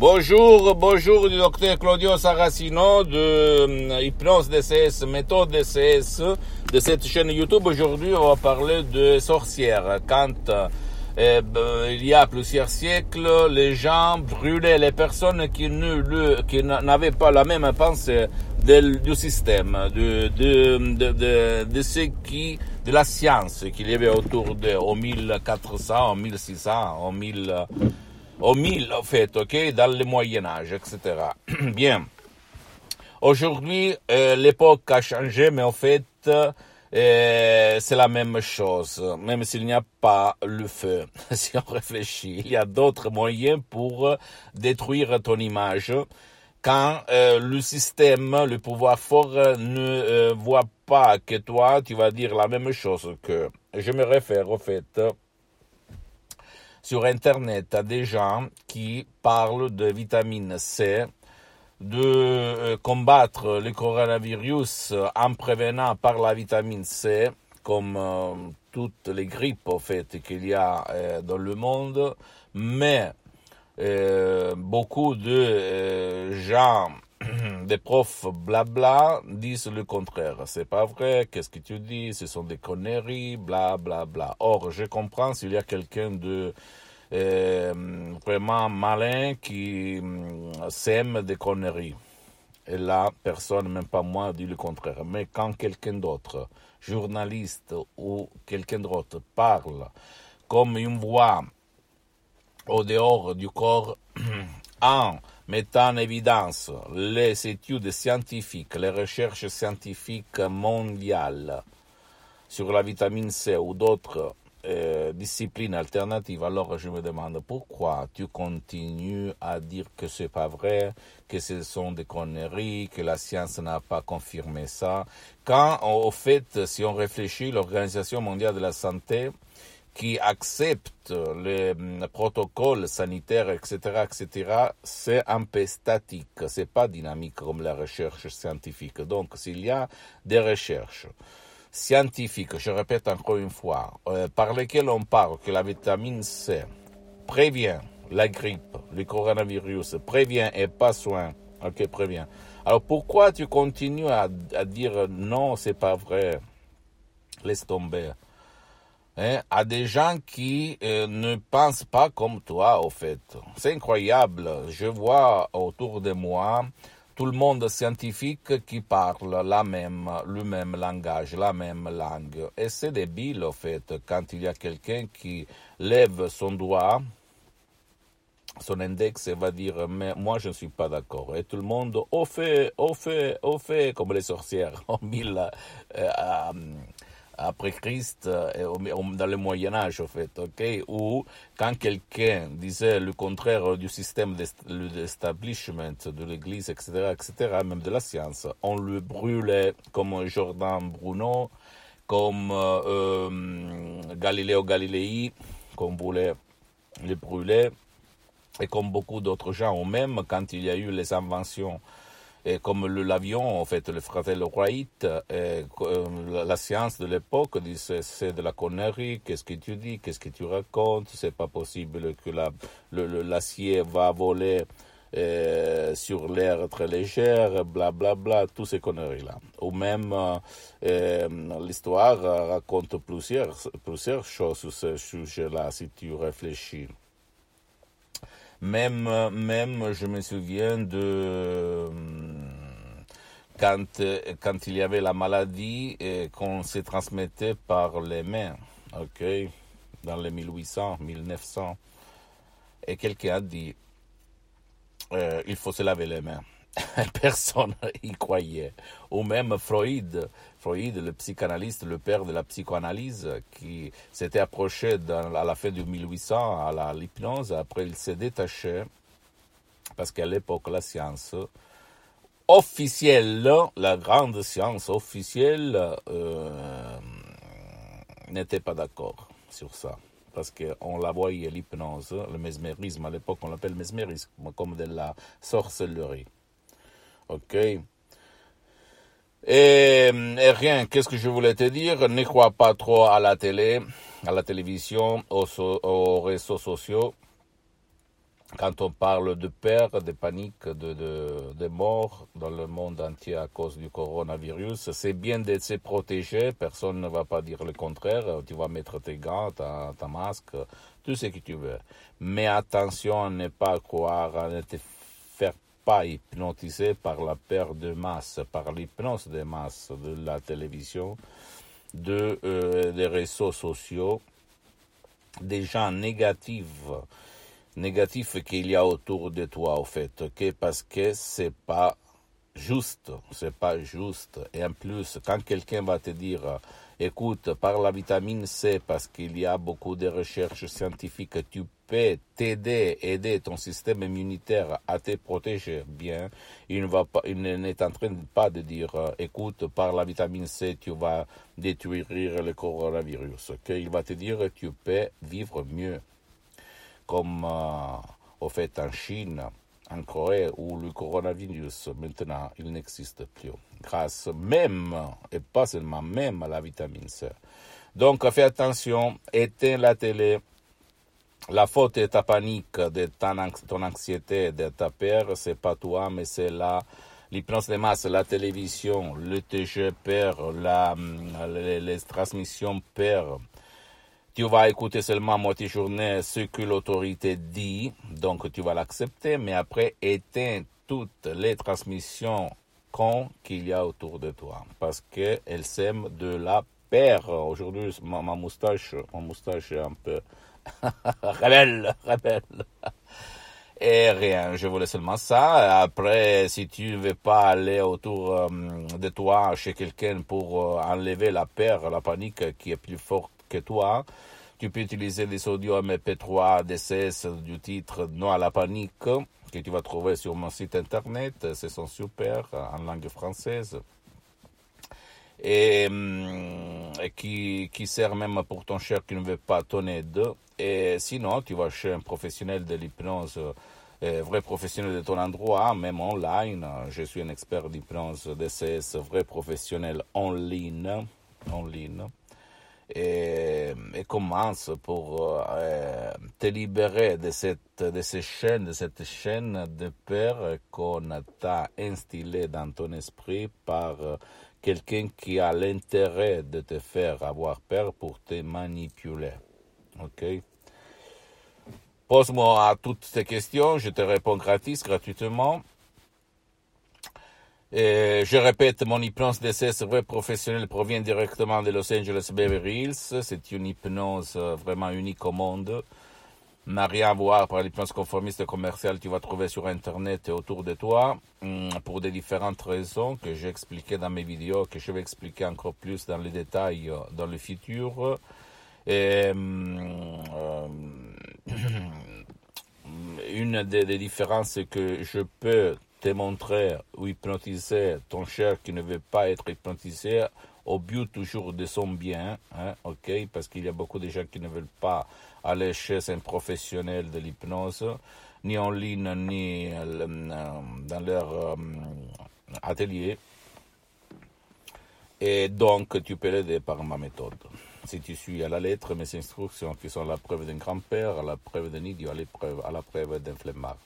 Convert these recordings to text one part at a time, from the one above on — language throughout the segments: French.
Bonjour, bonjour du docteur Claudio Saracino de euh, Hypnose DCS, méthode DCS de cette chaîne YouTube. Aujourd'hui, on va parler de sorcières. Quand euh, ben, il y a plusieurs siècles, les gens brûlaient les personnes qui n'avaient pas la même pensée du système, de, qui, de la science qu'il y avait autour de, au 1400, au 1600, au 1000, au 1000 en fait, ok, dans le Moyen Âge, etc. Bien. Aujourd'hui, euh, l'époque a changé, mais en fait, euh, c'est la même chose, même s'il n'y a pas le feu. si on réfléchit, il y a d'autres moyens pour détruire ton image. Quand euh, le système, le pouvoir fort ne euh, voit pas que toi, tu vas dire la même chose que. Je me réfère au fait sur Internet à des gens qui parlent de vitamine C, de euh, combattre le coronavirus en prévenant par la vitamine C, comme euh, toutes les grippes en fait qu'il y a euh, dans le monde, mais beaucoup de gens des profs blabla disent le contraire. C'est pas vrai, qu'est-ce que tu dis, ce sont des conneries, bla bla bla. Or, je comprends s'il y a quelqu'un de euh, vraiment malin qui euh, sème des conneries. Et là, personne, même pas moi, dit le contraire. Mais quand quelqu'un d'autre, journaliste ou quelqu'un d'autre, parle comme une voix au dehors du corps en mettant en évidence les études scientifiques, les recherches scientifiques mondiales sur la vitamine C ou d'autres euh, discipline alternative, alors je me demande pourquoi tu continues à dire que c'est pas vrai, que ce sont des conneries, que la science n'a pas confirmé ça. Quand, au fait, si on réfléchit, l'Organisation mondiale de la santé, qui accepte les mm, protocoles sanitaires, etc., etc., c'est un peu statique, c'est pas dynamique comme la recherche scientifique. Donc, s'il y a des recherches, scientifiques, je répète encore une fois, euh, par lesquels on parle que la vitamine C prévient la grippe, le coronavirus, prévient et pas soin. Ok, prévient. Alors pourquoi tu continues à, à dire non, c'est pas vrai? Laisse tomber. Hein? À des gens qui euh, ne pensent pas comme toi, au fait. C'est incroyable. Je vois autour de moi tout le monde scientifique qui parle la même, le même langage, la même langue. Et c'est débile, en fait, quand il y a quelqu'un qui lève son doigt, son index et va dire mais moi je ne suis pas d'accord et tout le monde au fait au fait au fait comme les sorcières mille euh, après Christ, euh, dans le Moyen Âge, en fait, ok, où quand quelqu'un disait le contraire du système d'establishment de l'Église, etc., etc., même de la science, on le brûlait comme Jordan Bruno, comme euh, euh Galiléo Galilei, qu'on voulait le brûler, et comme beaucoup d'autres gens, ou même quand il y a eu les inventions et comme l'avion, en fait, le fratello Wright, euh, la science de l'époque disait c'est de la connerie, qu'est-ce que tu dis, qu'est-ce que tu racontes, c'est pas possible que l'acier la, va voler euh, sur l'air très légère, bla bla bla, toutes ces conneries-là. Ou même euh, l'histoire raconte plusieurs, plusieurs choses sur ce sujet-là, si tu réfléchis. Même, même, je me souviens de quand, quand il y avait la maladie et qu'on se transmettait par les mains, ok, dans les 1800, 1900, et quelqu'un a dit, euh, il faut se laver les mains. Personne y croyait. Ou même Freud, Freud, le psychanalyste, le père de la psychoanalyse, qui s'était approché à la fin de 1800 à l'hypnose. Après, il s'est détaché Parce qu'à l'époque, la science officielle, la grande science officielle, euh, n'était pas d'accord sur ça. Parce qu'on la voyait, l'hypnose, le mesmérisme, à l'époque on l'appelle mesmérisme, comme de la sorcellerie. Ok? Et, rien, qu'est-ce que je voulais te dire? Ne crois pas trop à la télé, à la télévision, aux réseaux sociaux. Quand on parle de peur, de panique, de, de, de mort dans le monde entier à cause du coronavirus, c'est bien de se protéger. Personne ne va pas dire le contraire. Tu vas mettre tes gants, ta, ta masque, tout ce que tu veux. Mais attention à ne pas croire, à ne te faire pas hypnotiser par la peur de masse, par l'hypnose de masse de la télévision, de, euh, des réseaux sociaux, des gens négatifs négatif qu'il y a autour de toi, au fait, ok? Parce que c'est pas juste, c'est pas juste. Et en plus, quand quelqu'un va te dire, écoute, par la vitamine C, parce qu'il y a beaucoup de recherches scientifiques, tu peux t'aider, aider ton système immunitaire à te protéger bien, il ne va pas, il n'est en train de pas de dire, écoute, par la vitamine C, tu vas détruire le coronavirus, ok? Il va te dire, tu peux vivre mieux comme euh, au fait en Chine, en Corée, où le coronavirus maintenant il n'existe plus, grâce même, et pas seulement même à la vitamine C. Donc fais attention, éteins la télé. La faute de ta panique, de ton, ton anxiété, de ta peur, c'est pas toi, mais c'est la l'hypnose de masse, la télévision, le TG peur, la, les, transmissions peur, tu vas écouter seulement moitié journée ce que l'autorité dit, donc tu vas l'accepter, mais après éteins toutes les transmissions qu'il y a autour de toi, parce qu'elles sèment de la peur. Aujourd'hui, ma, ma moustache, mon moustache est un peu rebelle, rebelle. Et rien, je voulais seulement ça. Après, si tu ne veux pas aller autour euh, de toi, chez quelqu'un pour euh, enlever la peur, la panique qui est plus forte que toi, tu peux utiliser les audios MP3 DCS du titre Non à la panique que tu vas trouver sur mon site internet. Ce sont super en langue française et, hum, qui, qui sert même pour ton cher qui ne veut pas ton aide. Et sinon, tu vas chez un professionnel de l'hypnose, euh, vrai professionnel de ton endroit, même online. Je suis un expert d'hypnose DCS, vrai professionnel en ligne. En ligne. Et, commence pour euh, te libérer de, cette, de ces chaînes, de cette chaîne de peur qu'on t'a instillée dans ton esprit par euh, quelqu'un qui a l'intérêt de te faire avoir peur pour te manipuler. Ok? Pose-moi à toutes ces questions, je te réponds gratis, gratuitement. Et je répète, mon hypnose d'essai vrai professionnel provient directement de Los Angeles Beverly Hills. C'est une hypnose euh, vraiment unique au monde. N'a rien à voir par l'hypnose conformiste commerciale que tu vas trouver sur Internet et autour de toi, hum, pour des différentes raisons que j'ai expliquées dans mes vidéos, que je vais expliquer encore plus dans les détails euh, dans le futur. Et, hum, euh, une des, différences, que je peux te montrer ou hypnotiser ton cher qui ne veut pas être hypnotisé au but toujours de son bien, hein, ok, parce qu'il y a beaucoup de gens qui ne veulent pas aller chez un professionnel de l'hypnose, ni en ligne, ni euh, dans leur euh, atelier. Et donc, tu peux l'aider par ma méthode. Si tu suis à la lettre mes instructions qui sont la preuve d'un grand-père, la preuve d'un idiot, à la preuve, à la preuve d'un flemmard.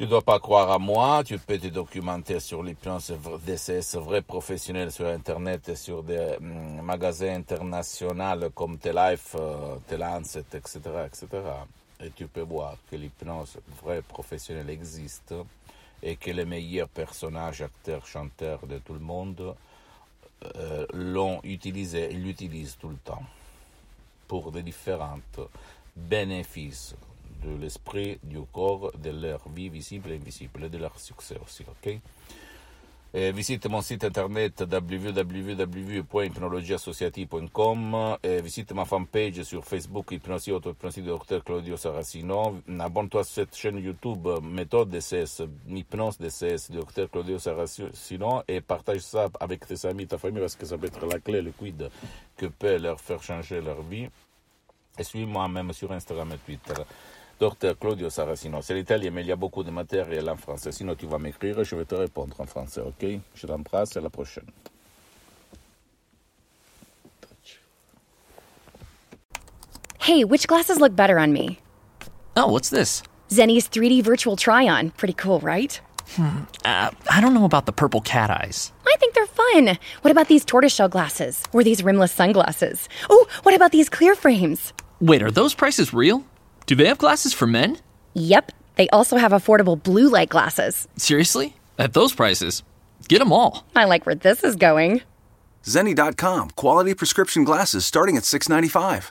Tu dois pas croire à moi, tu peux te documenter sur l'hypnose DCS vrai professionnel sur Internet et sur des mm, magasins internationaux comme T-Life, euh, T-Lancet, etc., etc. Et tu peux voir que l'hypnose vrai professionnel existe et que les meilleurs personnages, acteurs, chanteurs de tout le monde euh, l'ont utilisé et l'utilisent tout le temps pour des différents bénéfices de l'esprit, du corps, de leur vie visible et invisible et de leur succès aussi, ok? Visite mon site internet www.hypnologieassociative.com et visite ma fanpage sur Facebook Hypnosie Auto-Hypnosie Dr Claudio Saracino. Abonne-toi sur cette chaîne YouTube Méthode DCS, Hypnose DCS Dr Claudio Saracino et partage ça avec tes amis, ta famille parce que ça peut être la clé, le quid que peut leur faire changer leur vie. Et suis-moi même sur Instagram et Twitter. Docteur Claudio Saracino, c'est l'italien, mais il y a beaucoup de matériel en français. Sinon, tu vas m'écrire et je vais te répondre en français, ok Je t'embrasse, à la prochaine. Hey, which glasses look better on me? Oh, what's this? Zenny's 3D virtual try on. Pretty cool, right? Hmm, Uh, I don't know about the purple cat eyes. I think they're fun. What about these tortoiseshell glasses? Or these rimless sunglasses? Oh, what about these clear frames? Wait, are those prices real? Do they have glasses for men? Yep, they also have affordable blue light glasses. Seriously? At those prices? Get them all. I like where this is going. Zenni.com, quality prescription glasses starting at $6.95.